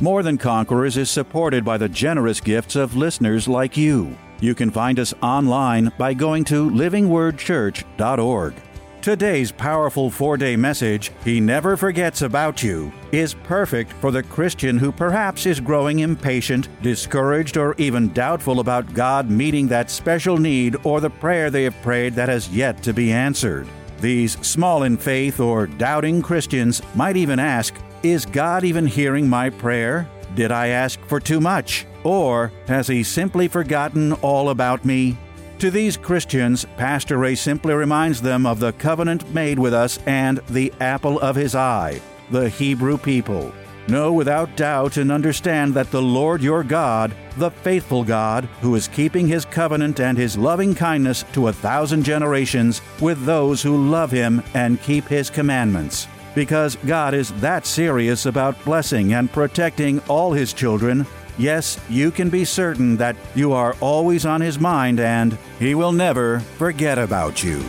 More Than Conquerors is supported by the generous gifts of listeners like you. You can find us online by going to livingwordchurch.org. Today's powerful four day message, He Never Forgets About You, is perfect for the Christian who perhaps is growing impatient, discouraged, or even doubtful about God meeting that special need or the prayer they have prayed that has yet to be answered. These small in faith or doubting Christians might even ask, Is God even hearing my prayer? Did I ask for too much? Or has he simply forgotten all about me? To these Christians, Pastor Ray simply reminds them of the covenant made with us and the apple of his eye, the Hebrew people. Know without doubt and understand that the Lord your God, the faithful God, who is keeping his covenant and his loving kindness to a thousand generations with those who love him and keep his commandments because God is that serious about blessing and protecting all His children, yes, you can be certain that you are always on His mind and He will never forget about you.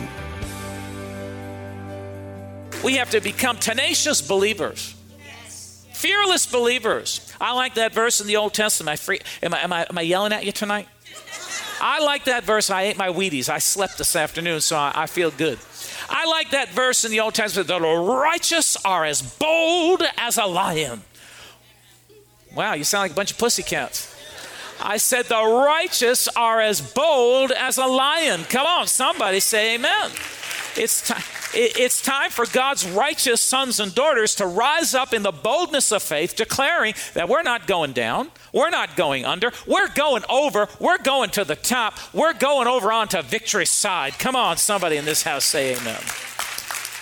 We have to become tenacious believers. Fearless believers. I like that verse in the Old Testament. Am I, am I, am I, am I yelling at you tonight? I like that verse. I ate my Wheaties. I slept this afternoon, so I, I feel good. I like that verse in the Old Testament the righteous are as bold as a lion. Wow, you sound like a bunch of pussycats. I said the righteous are as bold as a lion. Come on, somebody say amen. It's time. It's time for God's righteous sons and daughters to rise up in the boldness of faith, declaring that we're not going down, we're not going under, we're going over, we're going to the top, we're going over onto victory's side. Come on, somebody in this house say amen.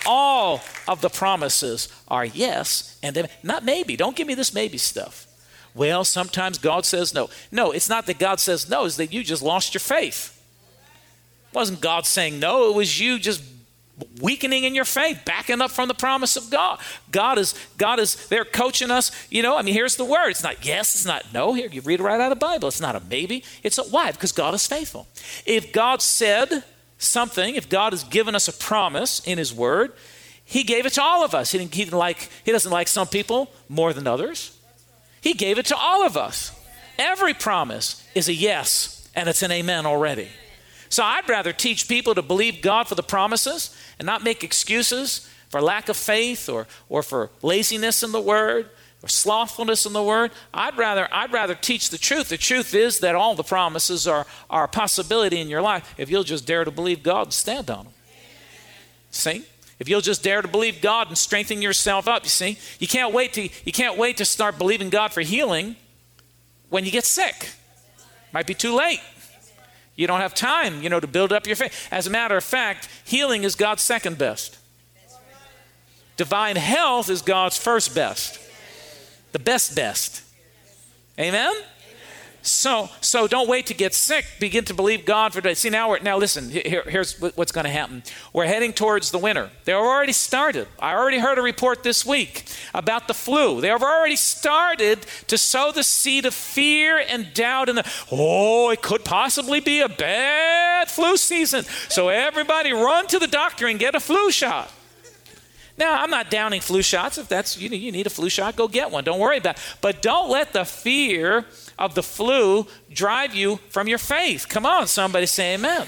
All of the promises are yes and not maybe. Don't give me this maybe stuff. Well, sometimes God says no. No, it's not that God says no, it's that you just lost your faith. It wasn't God saying no, it was you just weakening in your faith, backing up from the promise of God. God is God is there coaching us. You know, I mean, here's the word. It's not yes, it's not no. Here, you read it right out of the Bible. It's not a maybe. It's a why, because God is faithful. If God said something, if God has given us a promise in His Word, He gave it to all of us. He, didn't, he, didn't like, he doesn't like some people more than others. He gave it to all of us. Every promise is a yes, and it's an amen already. So I'd rather teach people to believe God for the promises and not make excuses for lack of faith or, or for laziness in the word or slothfulness in the word. I'd rather, I'd rather teach the truth. The truth is that all the promises are, are a possibility in your life if you'll just dare to believe God and stand on them. See? If you'll just dare to believe God and strengthen yourself up, you see? You can't wait to, you can't wait to start believing God for healing when you get sick. Might be too late. You don't have time, you know, to build up your faith. As a matter of fact, healing is God's second best. Divine health is God's first best. The best best. Amen? So, so don't wait to get sick. Begin to believe God for today. See now, we're, now listen. Here, here's what's going to happen. We're heading towards the winter. They've already started. I already heard a report this week about the flu. They have already started to sow the seed of fear and doubt. And oh, it could possibly be a bad flu season. So everybody, run to the doctor and get a flu shot. Now, I'm not downing flu shots. If that's you, you need a flu shot, go get one. Don't worry about it. But don't let the fear of the flu drive you from your faith. Come on, somebody say amen.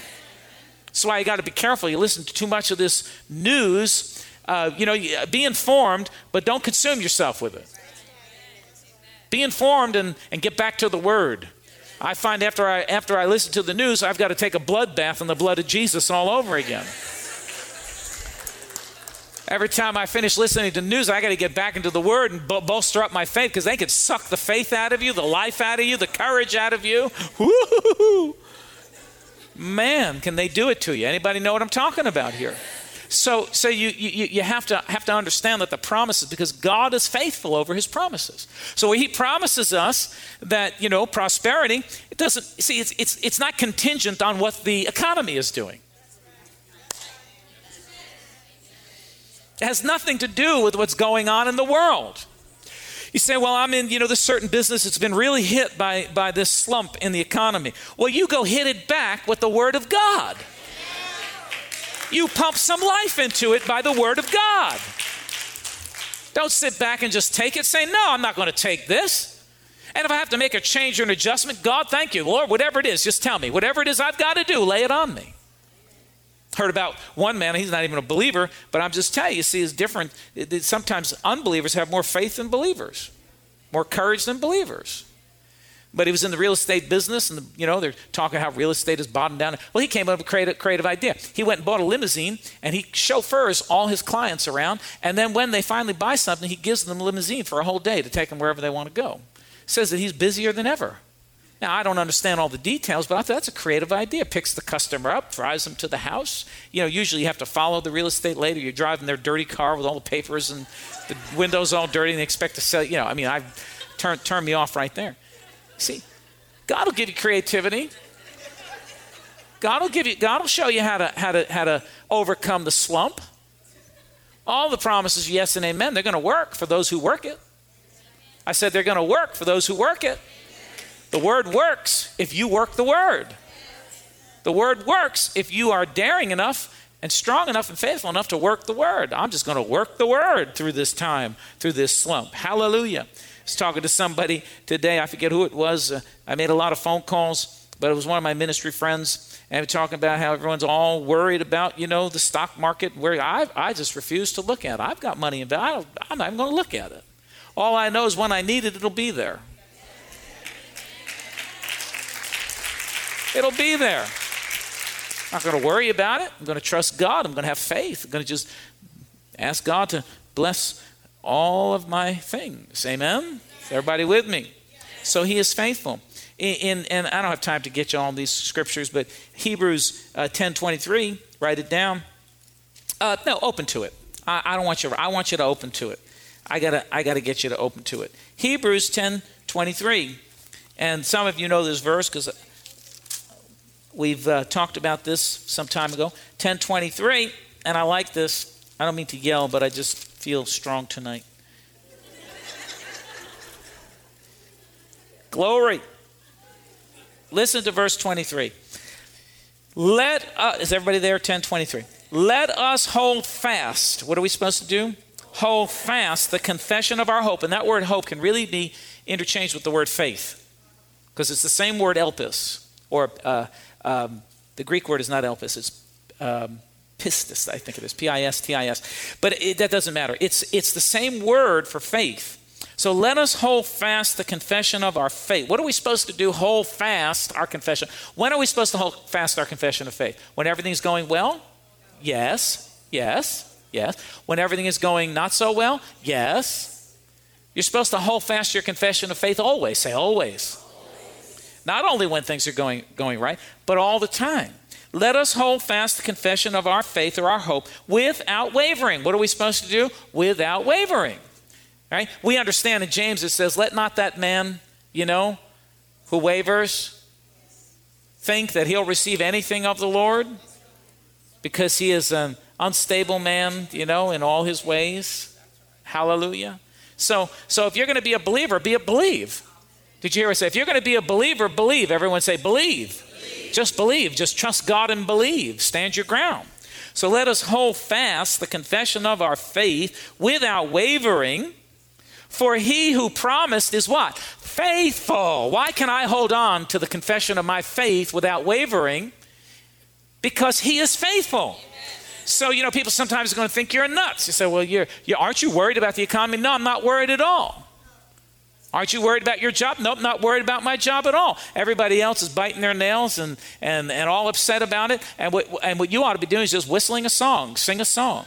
That's why you got to be careful. You listen to too much of this news. Uh, you know, be informed, but don't consume yourself with it. Be informed and, and get back to the Word. I find after I, after I listen to the news, I've got to take a blood bath in the blood of Jesus all over again. Every time I finish listening to news, I got to get back into the Word and bolster up my faith because they could suck the faith out of you, the life out of you, the courage out of you. Woo-hoo-hoo. Man, can they do it to you? Anybody know what I'm talking about here? So, so you, you, you have, to, have to understand that the promises, because God is faithful over his promises. So he promises us that, you know, prosperity, it doesn't, see, it's, it's, it's not contingent on what the economy is doing. It has nothing to do with what's going on in the world. You say, well, I'm in, you know, this certain business that's been really hit by, by this slump in the economy. Well, you go hit it back with the Word of God. You pump some life into it by the Word of God. Don't sit back and just take it. Say, no, I'm not going to take this. And if I have to make a change or an adjustment, God, thank you. Lord, whatever it is, just tell me. Whatever it is I've got to do, lay it on me. Heard about one man, he's not even a believer, but I'm just telling you, see, it's different. Sometimes unbelievers have more faith than believers, more courage than believers but he was in the real estate business, and the, you know they're talking how real estate is bottomed down. Well, he came up with a creative, creative idea. He went and bought a limousine, and he chauffeurs all his clients around, and then when they finally buy something, he gives them a limousine for a whole day to take them wherever they want to go. Says that he's busier than ever. Now, I don't understand all the details, but I thought that's a creative idea. Picks the customer up, drives them to the house. You know, usually you have to follow the real estate lady. You're driving their dirty car with all the papers and the windows all dirty, and they expect to sell. You know, I mean, I turn turn me off right there. See, God will give you creativity. God will give you God will show you how to how to how to overcome the slump. All the promises, yes and amen, they're going to work for those who work it. I said they're going to work for those who work it. The word works if you work the word. The word works if you are daring enough and strong enough and faithful enough to work the word. I'm just going to work the word through this time, through this slump. Hallelujah I was talking to somebody today. I forget who it was. Uh, I made a lot of phone calls, but it was one of my ministry friends, and we're talking about how everyone's all worried about, you know, the stock market. Where I, I just refuse to look at it. I've got money in I I'm not even going to look at it. All I know is when I need it, it'll be there. It'll be there. I'm not going to worry about it. I'm going to trust God. I'm going to have faith. I'm going to just ask God to bless all of my things. Amen? Is everybody with me? So he is faithful. In, in, and I don't have time to get you all these scriptures, but Hebrews uh, 10 23, write it down. Uh, no, open to it. I, I, don't want you. I want you to open to it. I gotta. I gotta get you to open to it. Hebrews 10 23, and some of you know this verse because we've uh, talked about this some time ago. 1023 and I like this. I don't mean to yell, but I just feel strong tonight. Glory. Listen to verse 23. Let us, is everybody there? 1023. Let us hold fast. What are we supposed to do? Hold fast the confession of our hope. And that word hope can really be interchanged with the word faith because it's the same word elpis, or uh, um, the Greek word is not elpis, it's um, pistis, I think it is, P I S T I S. But it, that doesn't matter. It's, it's the same word for faith. So let us hold fast the confession of our faith. What are we supposed to do? Hold fast our confession. When are we supposed to hold fast our confession of faith? When everything's going well? Yes, yes, yes. When everything is going not so well? Yes. You're supposed to hold fast your confession of faith always. Say always. Not only when things are going, going right, but all the time. Let us hold fast the confession of our faith or our hope without wavering. What are we supposed to do? Without wavering. Right? We understand in James it says, Let not that man, you know, who wavers think that he'll receive anything of the Lord because he is an unstable man, you know, in all his ways. Hallelujah. So, so if you're going to be a believer, be a believe. Did you hear us say, if you're going to be a believer, believe? Everyone say, believe. Just believe. Just trust God and believe. Stand your ground. So let us hold fast the confession of our faith without wavering. For he who promised is what? Faithful. Why can I hold on to the confession of my faith without wavering? Because he is faithful. So, you know, people sometimes are going to think you're nuts. You say, well, you're, you, aren't you worried about the economy? No, I'm not worried at all. Aren't you worried about your job? Nope, not worried about my job at all. Everybody else is biting their nails and, and, and all upset about it. And what, and what you ought to be doing is just whistling a song, sing a song.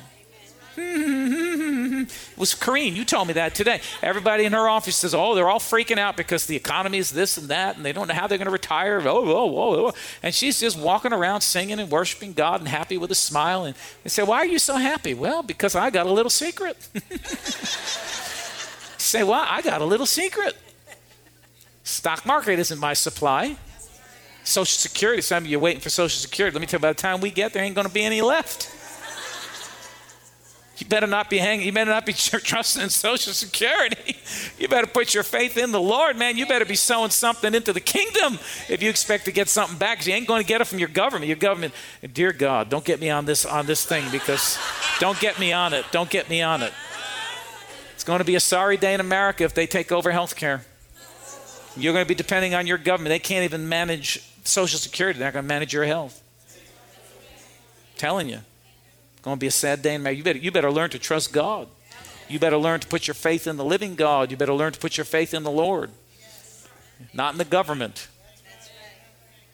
It was Kareen. You told me that today. Everybody in her office says, oh, they're all freaking out because the economy is this and that, and they don't know how they're going to retire. Oh, oh, oh, oh, oh. And she's just walking around singing and worshiping God and happy with a smile. And they say, why are you so happy? Well, because I got a little secret. say, well, I got a little secret. Stock market isn't my supply. Social Security, some of you are waiting for Social Security. Let me tell you, by the time we get there, ain't going to be any left. You better not be hanging, you better not be trusting in Social Security. You better put your faith in the Lord, man. You better be sowing something into the kingdom if you expect to get something back. You ain't going to get it from your government. Your government, dear God, don't get me on this on this thing because don't get me on it. Don't get me on it. It's going to be a sorry day in America if they take over health care. You're going to be depending on your government. They can't even manage Social Security. They're not going to manage your health. I'm telling you. It's going to be a sad day in America. You better, you better learn to trust God. You better learn to put your faith in the living God. You better learn to put your faith in the Lord, not in the government.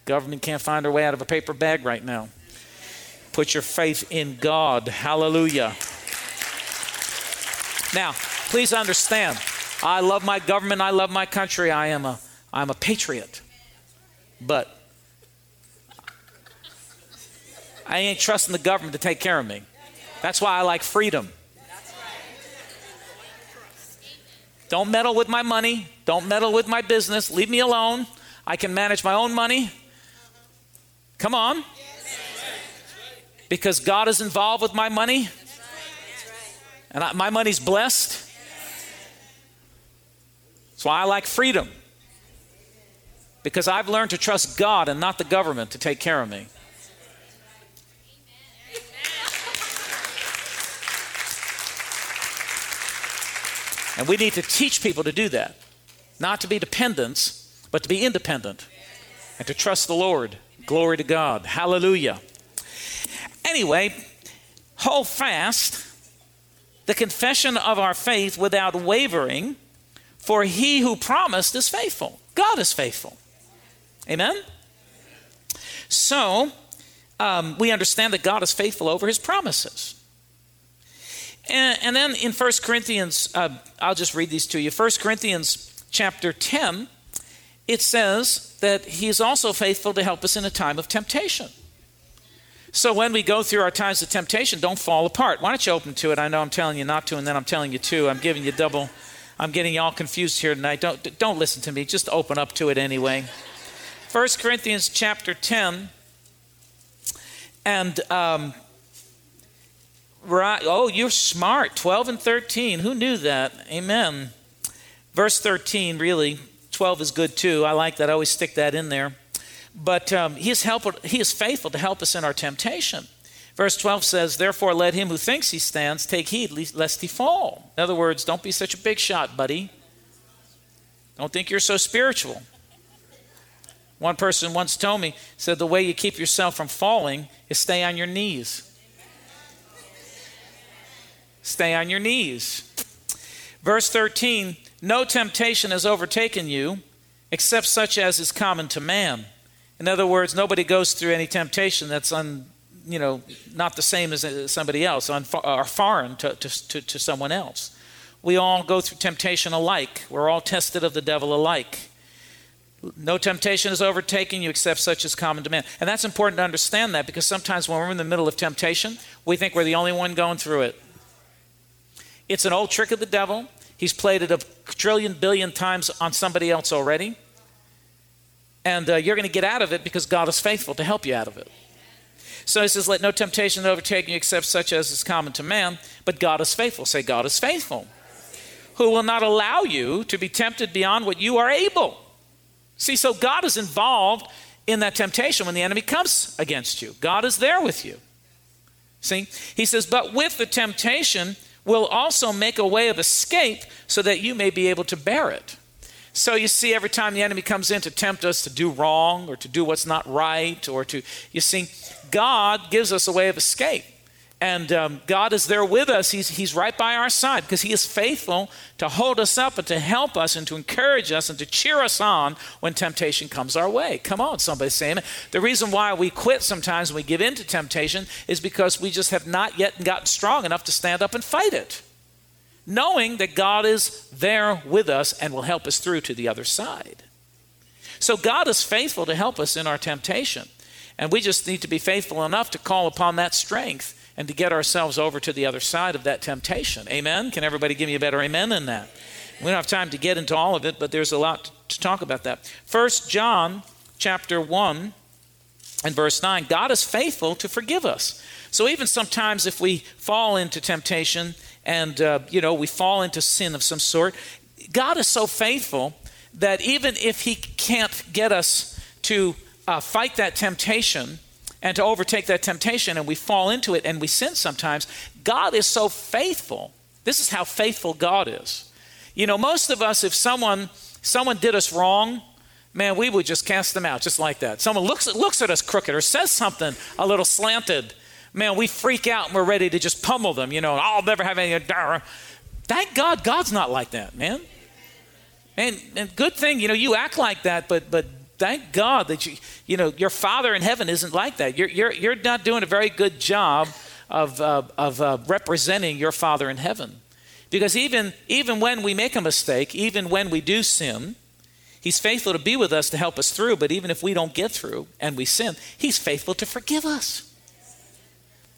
Government can't find their way out of a paper bag right now. Put your faith in God. Hallelujah. Now, please understand, I love my government, I love my country, I am a I'm a patriot. But I ain't trusting the government to take care of me. That's why I like freedom. Don't meddle with my money. Don't meddle with my business. Leave me alone. I can manage my own money. Come on. Because God is involved with my money. And I, my money's blessed. That's why I like freedom. Because I've learned to trust God and not the government to take care of me. And we need to teach people to do that. Not to be dependents, but to be independent and to trust the Lord. Glory to God. Hallelujah. Anyway, hold fast the confession of our faith without wavering, for he who promised is faithful. God is faithful. Amen? So, um, we understand that God is faithful over his promises. And, and then in 1 Corinthians, uh, I'll just read these to you. 1 Corinthians chapter 10, it says that He is also faithful to help us in a time of temptation. So when we go through our times of temptation, don't fall apart. Why don't you open to it? I know I'm telling you not to, and then I'm telling you to. I'm giving you double. I'm getting you all confused here tonight. Don't, don't listen to me. Just open up to it anyway. 1 Corinthians chapter 10, and um, Right. Oh, you're smart. 12 and 13. Who knew that? Amen. Verse 13, really. 12 is good too. I like that. I always stick that in there. But um, he, is helpful, he is faithful to help us in our temptation. Verse 12 says, Therefore, let him who thinks he stands take heed lest he fall. In other words, don't be such a big shot, buddy. Don't think you're so spiritual. One person once told me, said, The way you keep yourself from falling is stay on your knees. Stay on your knees. Verse 13 No temptation has overtaken you except such as is common to man. In other words, nobody goes through any temptation that's un, you know, not the same as somebody else or foreign to, to, to someone else. We all go through temptation alike. We're all tested of the devil alike. No temptation has overtaken you except such as common to man. And that's important to understand that because sometimes when we're in the middle of temptation, we think we're the only one going through it. It's an old trick of the devil. He's played it a trillion billion times on somebody else already. And uh, you're going to get out of it because God is faithful to help you out of it. So he says, Let no temptation overtake you except such as is common to man, but God is faithful. Say, God is faithful, who will not allow you to be tempted beyond what you are able. See, so God is involved in that temptation when the enemy comes against you. God is there with you. See, he says, But with the temptation, will also make a way of escape so that you may be able to bear it. So you see, every time the enemy comes in to tempt us to do wrong or to do what's not right, or to, you see, God gives us a way of escape. And um, God is there with us. He's, he's right by our side because He is faithful to hold us up and to help us and to encourage us and to cheer us on when temptation comes our way. Come on, somebody say amen. The reason why we quit sometimes when we give in to temptation is because we just have not yet gotten strong enough to stand up and fight it. knowing that God is there with us and will help us through to the other side. So God is faithful to help us in our temptation. And we just need to be faithful enough to call upon that strength and to get ourselves over to the other side of that temptation. Amen? Can everybody give me a better amen than that? We don't have time to get into all of it, but there's a lot to talk about that. First John chapter 1 and verse 9, God is faithful to forgive us. So even sometimes if we fall into temptation and uh, you know we fall into sin of some sort, God is so faithful that even if He can't get us to uh, fight that temptation and to overtake that temptation, and we fall into it and we sin sometimes, God is so faithful. This is how faithful God is. You know, most of us, if someone someone did us wrong, man, we would just cast them out just like that. Someone looks looks at us crooked or says something a little slanted, man, we freak out and we're ready to just pummel them. You know, I'll never have any. Thank God, God's not like that, man. And, and good thing, you know, you act like that, but but thank God that you, you know, your Father in heaven isn't like that. You're, you're, you're not doing a very good job of, uh, of uh, representing your Father in heaven. Because even, even when we make a mistake, even when we do sin, He's faithful to be with us to help us through. But even if we don't get through and we sin, He's faithful to forgive us.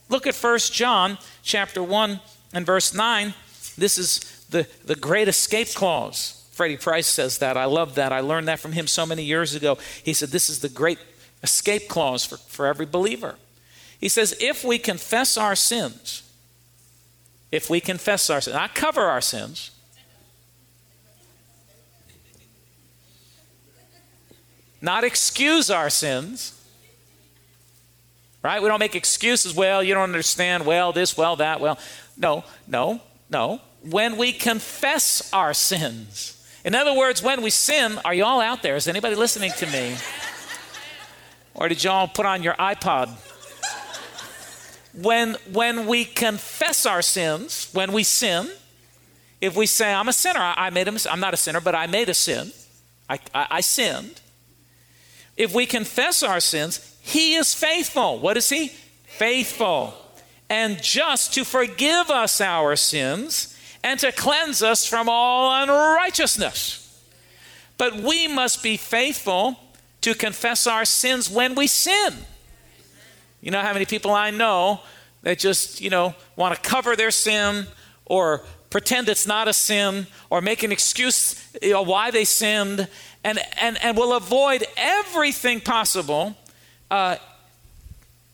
Look at 1 John chapter 1 and verse 9. This is the, the great escape clause. Freddie Price says that. I love that. I learned that from him so many years ago. He said, This is the great escape clause for, for every believer. He says, If we confess our sins, if we confess our sins, not cover our sins, not excuse our sins, right? We don't make excuses. Well, you don't understand. Well, this, well, that. Well, no, no, no. When we confess our sins, in other words, when we sin, are you all out there? Is anybody listening to me? Or did y'all put on your iPod? When, when we confess our sins, when we sin, if we say, I'm a sinner, I, I made a I'm not a sinner, but I made a sin, I, I, I sinned. If we confess our sins, He is faithful. What is He? Faithful. And just to forgive us our sins and to cleanse us from all unrighteousness. But we must be faithful to confess our sins when we sin. You know how many people I know that just, you know, want to cover their sin or pretend it's not a sin or make an excuse you know, why they sinned and, and, and will avoid everything possible uh,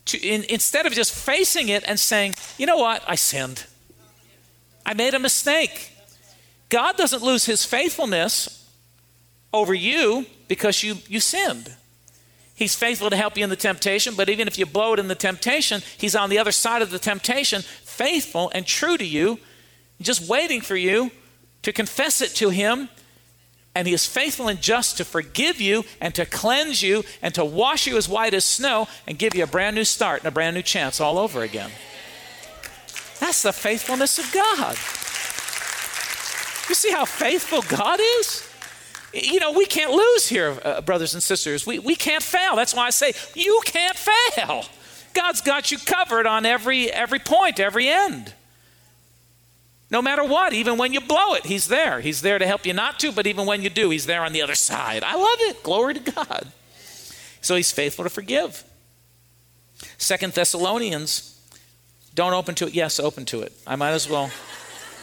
to, in, instead of just facing it and saying, you know what, I sinned. I made a mistake. God doesn't lose his faithfulness over you because you, you sinned. He's faithful to help you in the temptation, but even if you blow it in the temptation, he's on the other side of the temptation, faithful and true to you, just waiting for you to confess it to him. And he is faithful and just to forgive you and to cleanse you and to wash you as white as snow and give you a brand new start and a brand new chance all over again. That's the faithfulness of God. You see how faithful God is? You know, we can't lose here, uh, brothers and sisters. We, we can't fail. That's why I say, you can't fail. God's got you covered on every, every point, every end. No matter what, even when you blow it, He's there. He's there to help you not to, but even when you do, He's there on the other side. I love it. Glory to God. So He's faithful to forgive. Second Thessalonians don't open to it. Yes, open to it. I might as well.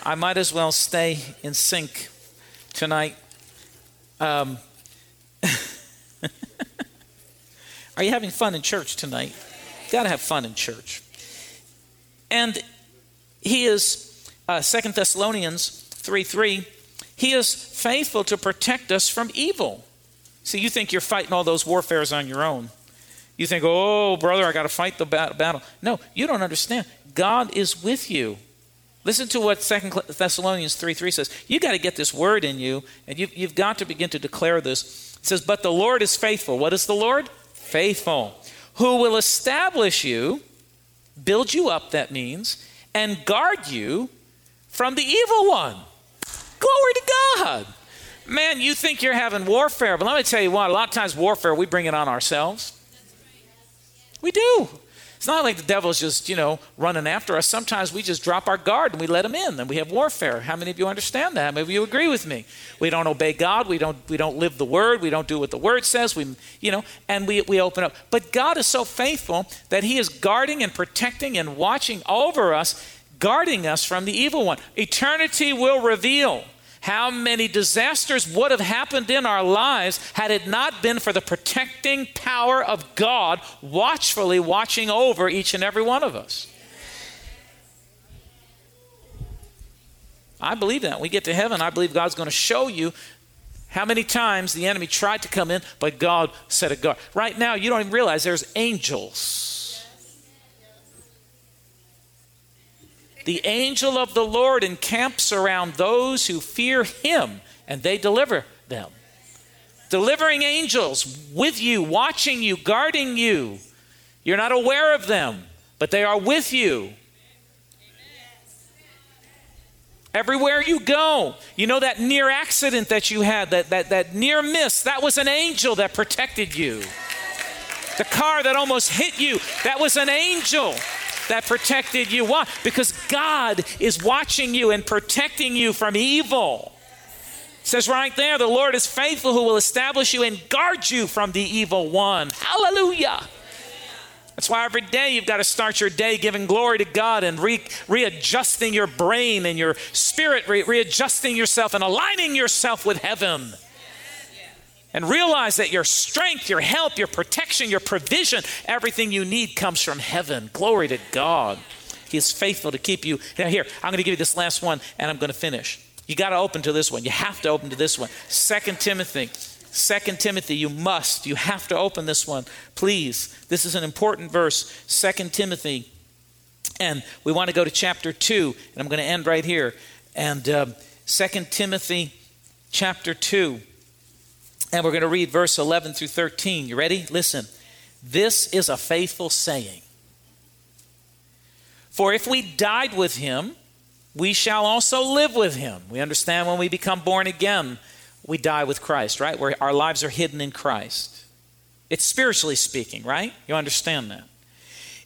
I might as well stay in sync tonight. Um, are you having fun in church tonight? Got to have fun in church. And he is uh, Second Thessalonians three three. He is faithful to protect us from evil. See, you think you're fighting all those warfares on your own. You think, oh, brother, I got to fight the battle. No, you don't understand. God is with you. Listen to what Second Thessalonians 3 3 says. You got to get this word in you, and you've, you've got to begin to declare this. It says, But the Lord is faithful. What is the Lord? Faithful. Who will establish you, build you up, that means, and guard you from the evil one. Glory to God. Man, you think you're having warfare, but let me tell you what, a lot of times warfare, we bring it on ourselves. We do. It's not like the devil's just, you know, running after us. Sometimes we just drop our guard and we let him in and we have warfare. How many of you understand that? Maybe you agree with me. We don't obey God. We don't, we don't live the word. We don't do what the word says. We, you know, and we, we open up. But God is so faithful that he is guarding and protecting and watching over us, guarding us from the evil one. Eternity will reveal how many disasters would have happened in our lives had it not been for the protecting power of God watchfully watching over each and every one of us. I believe that. When we get to heaven, I believe God's going to show you how many times the enemy tried to come in, but God set a guard. Right now, you don't even realize there's angels The angel of the Lord encamps around those who fear him, and they deliver them. Delivering angels with you, watching you, guarding you. You're not aware of them, but they are with you. Everywhere you go, you know that near accident that you had, that, that, that near miss, that was an angel that protected you. The car that almost hit you, that was an angel that protected you. Why? Because God is watching you and protecting you from evil. It says right there, the Lord is faithful who will establish you and guard you from the evil one. Hallelujah. That's why every day you've got to start your day giving glory to God and re- readjusting your brain and your spirit, re- readjusting yourself and aligning yourself with heaven and realize that your strength, your help, your protection, your provision, everything you need comes from heaven. Glory to God. He is faithful to keep you. Now, here, I'm going to give you this last one and I'm going to finish. You got to open to this one. You have to open to this one. Second Timothy. Second Timothy, you must. You have to open this one. Please. This is an important verse. Second Timothy. And we want to go to chapter 2, and I'm going to end right here. And um, 2 Timothy chapter 2. And we're going to read verse 11 through 13. You ready? Listen. This is a faithful saying. For if we died with him, we shall also live with him. We understand when we become born again, we die with Christ, right? Where our lives are hidden in Christ. It's spiritually speaking, right? You understand that.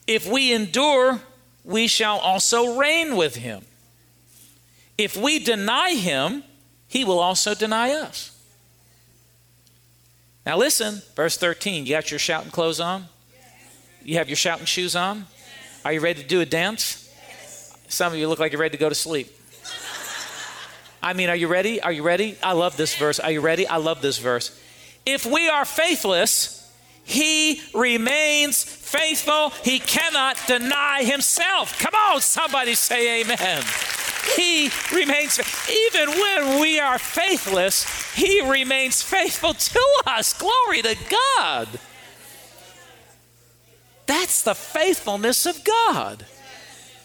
If we endure, we shall also reign with him. If we deny him, he will also deny us. Now listen, verse 13. You got your shouting clothes on? You have your shouting shoes on? Are you ready to do a dance? Some of you look like you're ready to go to sleep. I mean, are you ready? Are you ready? I love this verse. Are you ready? I love this verse. If we are faithless, he remains faithful. He cannot deny himself. Come on, somebody say amen. He remains, even when we are faithless, He remains faithful to us. Glory to God. That's the faithfulness of God.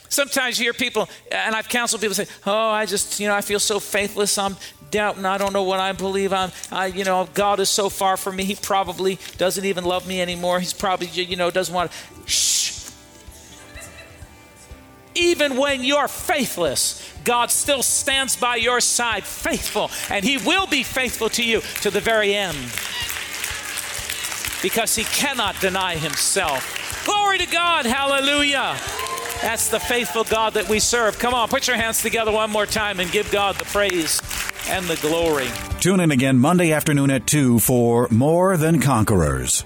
Sometimes you hear people, and I've counseled people say, "Oh, I just, you know, I feel so faithless. I'm doubting. I don't know what I believe. I'm, I, you know, God is so far from me. He probably doesn't even love me anymore. He's probably, you know, doesn't want to." Shh. Even when you're faithless, God still stands by your side, faithful, and He will be faithful to you to the very end because He cannot deny Himself. Glory to God, hallelujah. That's the faithful God that we serve. Come on, put your hands together one more time and give God the praise and the glory. Tune in again Monday afternoon at 2 for More Than Conquerors.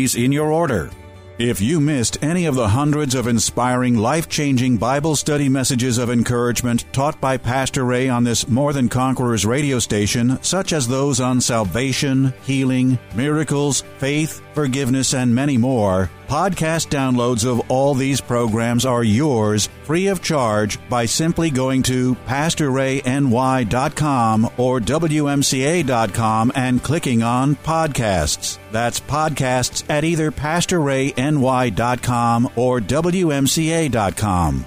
in your order. If you missed any of the hundreds of inspiring, life changing Bible study messages of encouragement taught by Pastor Ray on this More Than Conquerors radio station, such as those on salvation, healing, miracles, faith, forgiveness, and many more, podcast downloads of all these programs are yours free of charge by simply going to pastorrayny.com or wmca.com and clicking on podcasts. That's podcasts at either pastorrayny.com or wmca.com.